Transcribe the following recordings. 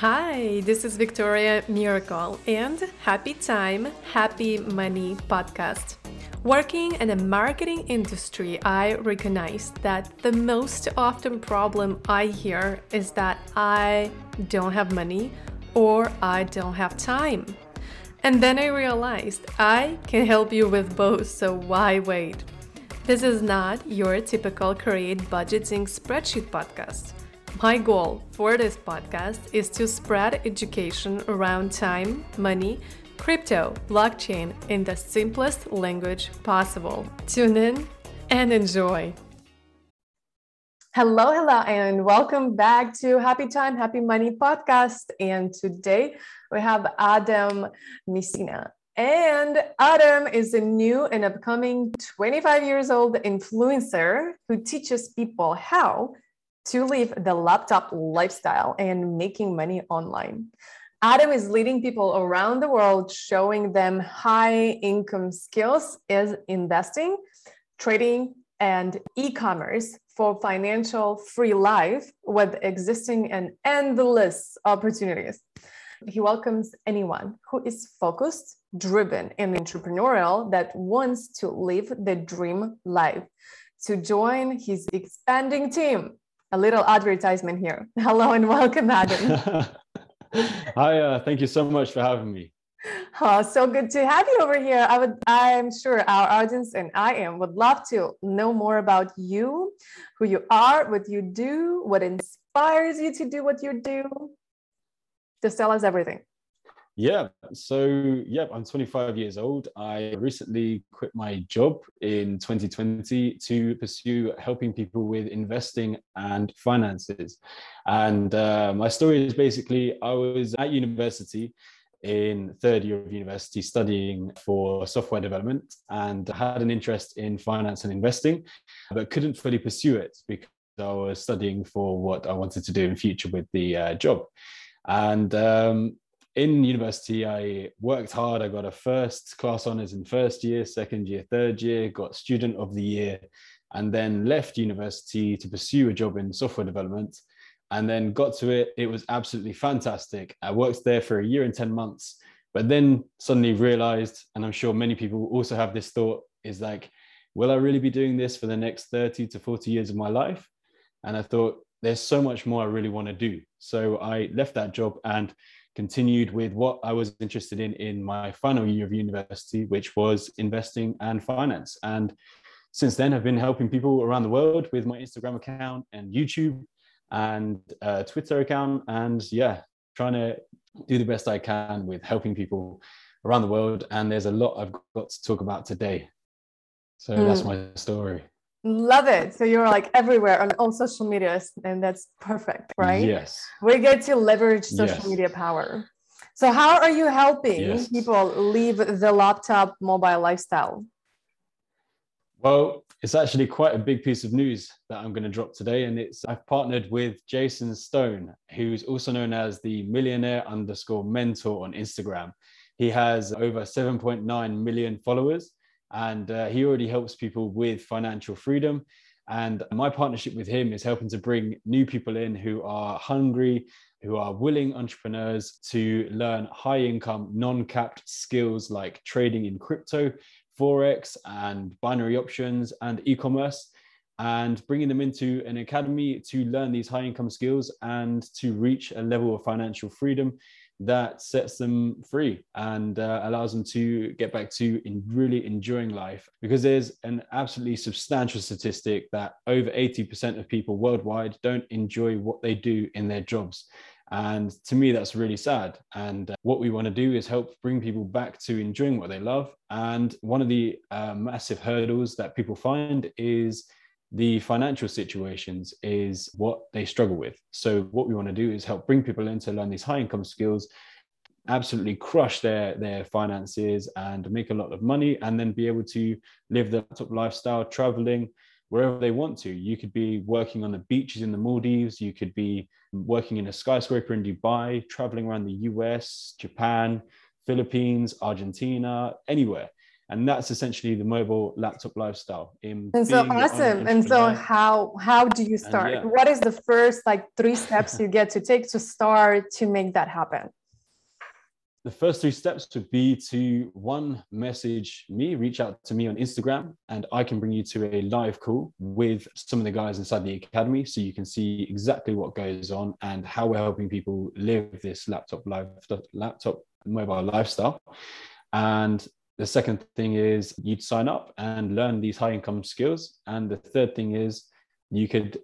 Hi, this is Victoria Miracle and Happy Time, Happy Money podcast. Working in the marketing industry, I recognize that the most often problem I hear is that I don't have money or I don't have time. And then I realized I can help you with both, so why wait? This is not your typical create budgeting spreadsheet podcast. My goal for this podcast is to spread education around time, money, crypto, blockchain in the simplest language possible. Tune in and enjoy. Hello, hello, and welcome back to Happy Time, Happy Money podcast. And today we have Adam Messina. And Adam is a new and upcoming 25 years old influencer who teaches people how to live the laptop lifestyle and making money online. Adam is leading people around the world, showing them high income skills is investing, trading, and e-commerce for financial free life with existing and endless opportunities. He welcomes anyone who is focused, driven, and entrepreneurial that wants to live the dream life. To join his expanding team, a little advertisement here. Hello and welcome, Adam. Hi, uh, thank you so much for having me. Oh, so good to have you over here. I would, I'm sure our audience and I am would love to know more about you, who you are, what you do, what inspires you to do what you do. Just tell us everything. Yeah. So, yeah, I'm 25 years old. I recently quit my job in 2020 to pursue helping people with investing and finances. And uh, my story is basically I was at university in third year of university studying for software development and had an interest in finance and investing, but couldn't fully pursue it because I was studying for what I wanted to do in future with the uh, job. And um, in university, I worked hard. I got a first class honors in first year, second year, third year, got student of the year, and then left university to pursue a job in software development. And then got to it. It was absolutely fantastic. I worked there for a year and 10 months, but then suddenly realized, and I'm sure many people also have this thought, is like, will I really be doing this for the next 30 to 40 years of my life? And I thought, there's so much more I really want to do. So I left that job and continued with what I was interested in in my final year of university, which was investing and finance. And since then, I've been helping people around the world with my Instagram account and YouTube and uh, Twitter account. And yeah, trying to do the best I can with helping people around the world. And there's a lot I've got to talk about today. So mm. that's my story. Love it. So you're like everywhere on all social medias, and that's perfect, right? Yes. We get to leverage social yes. media power. So, how are you helping yes. people leave the laptop mobile lifestyle? Well, it's actually quite a big piece of news that I'm going to drop today. And it's I've partnered with Jason Stone, who's also known as the millionaire underscore mentor on Instagram. He has over 7.9 million followers and uh, he already helps people with financial freedom. And my partnership with him is helping to bring new people in who are hungry, who are willing entrepreneurs to learn high income, non capped skills like trading in crypto, Forex, and binary options and e commerce, and bringing them into an academy to learn these high income skills and to reach a level of financial freedom that sets them free and uh, allows them to get back to in really enjoying life. Because there's an absolutely substantial statistic that over 80% of people worldwide don't enjoy what they do in their jobs. And to me that's really sad. And uh, what we want to do is help bring people back to enjoying what they love. And one of the uh, massive hurdles that people find is the financial situations is what they struggle with. So what we want to do is help bring people in to learn these high income skills, absolutely crush their their finances and make a lot of money, and then be able to live the top lifestyle, traveling wherever they want to. You could be working on the beaches in the Maldives, you could be working in a skyscraper in Dubai, traveling around the US, Japan, Philippines, Argentina, anywhere and that's essentially the mobile laptop lifestyle in and so awesome. And so how how do you start? yeah. what is the first like three steps you get to take to start to make that happen? The first three steps would be to one message me reach out to me on instagram and i can bring you to a live call with some of the guys inside the academy so you can see exactly what goes on and how we're helping people live this laptop live laptop mobile lifestyle. And the second thing is you'd sign up and learn these high income skills. And the third thing is you could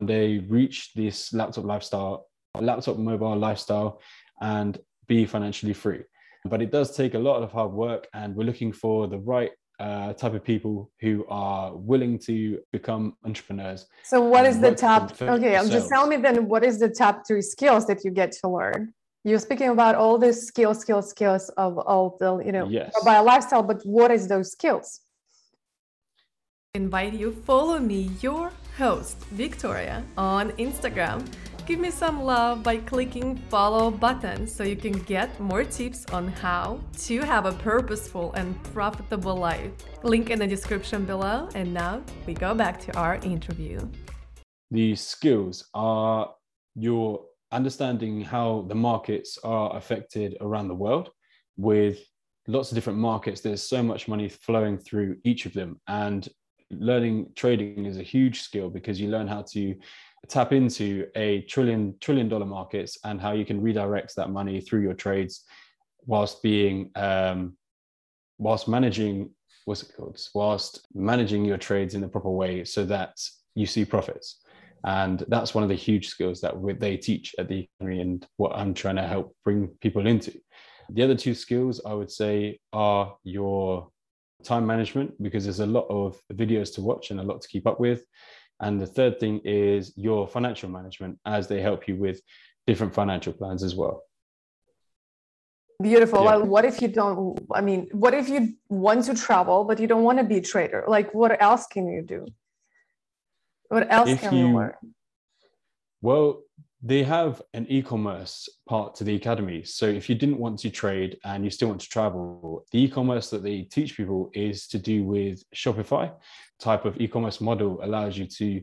they reach this laptop lifestyle, laptop mobile lifestyle and be financially free. But it does take a lot of hard work, and we're looking for the right uh, type of people who are willing to become entrepreneurs. So, what is the top? Okay, I'm just tell me then. What is the top three skills that you get to learn? You're speaking about all the skills skills skills of all the you know yes. a lifestyle but what is those skills? Invite you follow me your host victoria on instagram. Give me some love by clicking follow button so you can get more tips on how to have a purposeful and profitable life. Link in the description below. And now we go back to our interview. The skills are your understanding how the markets are affected around the world with lots of different markets there's so much money flowing through each of them. And learning trading is a huge skill because you learn how to tap into a trillion trillion dollar markets and how you can redirect that money through your trades whilst being um, whilst managing what's it called? Whilst managing your trades in the proper way so that you see profits and that's one of the huge skills that they teach at the academy and what i'm trying to help bring people into the other two skills i would say are your time management because there's a lot of videos to watch and a lot to keep up with and the third thing is your financial management as they help you with different financial plans as well Beautiful. Yeah. Well, what if you don't? I mean, what if you want to travel, but you don't want to be a trader? Like, what else can you do? What else if can you, we learn? Well, they have an e-commerce part to the academy. So if you didn't want to trade and you still want to travel, the e-commerce that they teach people is to do with Shopify. Type of e-commerce model allows you to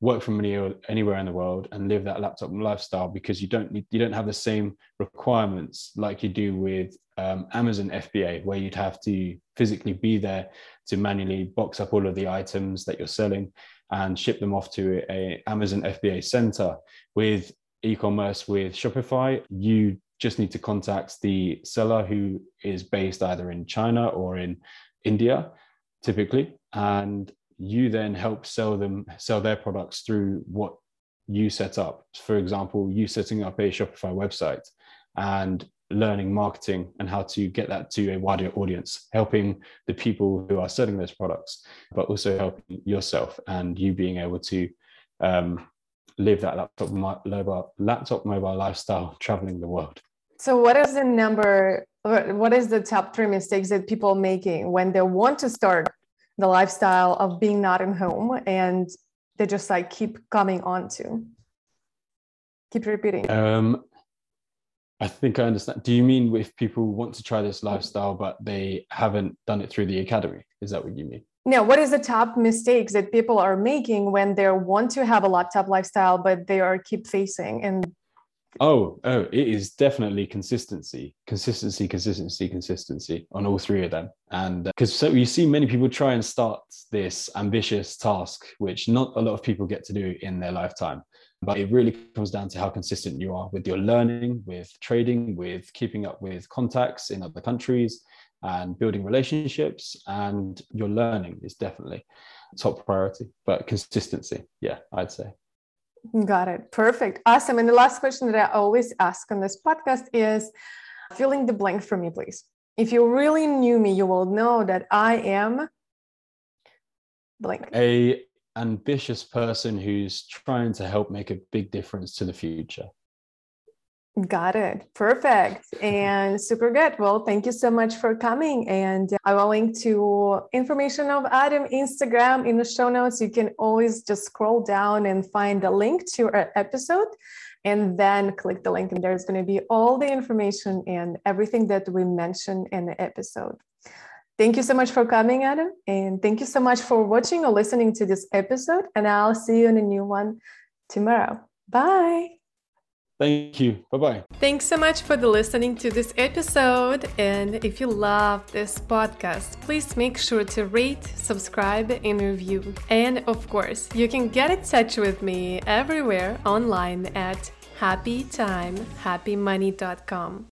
work from anywhere, anywhere in the world and live that laptop lifestyle because you don't need, you don't have the same requirements like you do with um, Amazon FBA, where you'd have to physically be there to manually box up all of the items that you're selling and ship them off to a Amazon FBA center. With e-commerce with Shopify, you just need to contact the seller who is based either in China or in India, typically, and you then help sell them sell their products through what you set up. For example, you setting up a Shopify website and learning marketing and how to get that to a wider audience, helping the people who are selling those products, but also helping yourself and you being able to um, live that laptop mobile, laptop mobile lifestyle traveling the world. So, what is the number? What is the top three mistakes that people are making when they want to start the lifestyle of being not in home and they just like keep coming on to? Keep repeating. Um, I think I understand. Do you mean if people want to try this lifestyle but they haven't done it through the academy? Is that what you mean? No, what is the top mistakes that people are making when they want to have a laptop lifestyle but they are keep facing and Oh, oh, it is definitely consistency, consistency, consistency, consistency on all three of them. And because uh, so you see many people try and start this ambitious task, which not a lot of people get to do in their lifetime. But it really comes down to how consistent you are with your learning, with trading, with keeping up with contacts in other countries and building relationships. And your learning is definitely top priority, but consistency, yeah, I'd say. Got it. Perfect. Awesome. And the last question that I always ask on this podcast is filling the blank for me, please. If you really knew me, you will know that I am blank. A ambitious person who's trying to help make a big difference to the future. Got it. Perfect. And super good. Well, thank you so much for coming. And I will link to information of Adam Instagram in the show notes. You can always just scroll down and find the link to our episode and then click the link. And there's going to be all the information and everything that we mentioned in the episode. Thank you so much for coming, Adam. And thank you so much for watching or listening to this episode. And I'll see you in a new one tomorrow. Bye. Thank you. Bye bye. Thanks so much for the listening to this episode. And if you love this podcast, please make sure to rate, subscribe, and review. And of course, you can get in touch with me everywhere online at happytimehappymoney.com.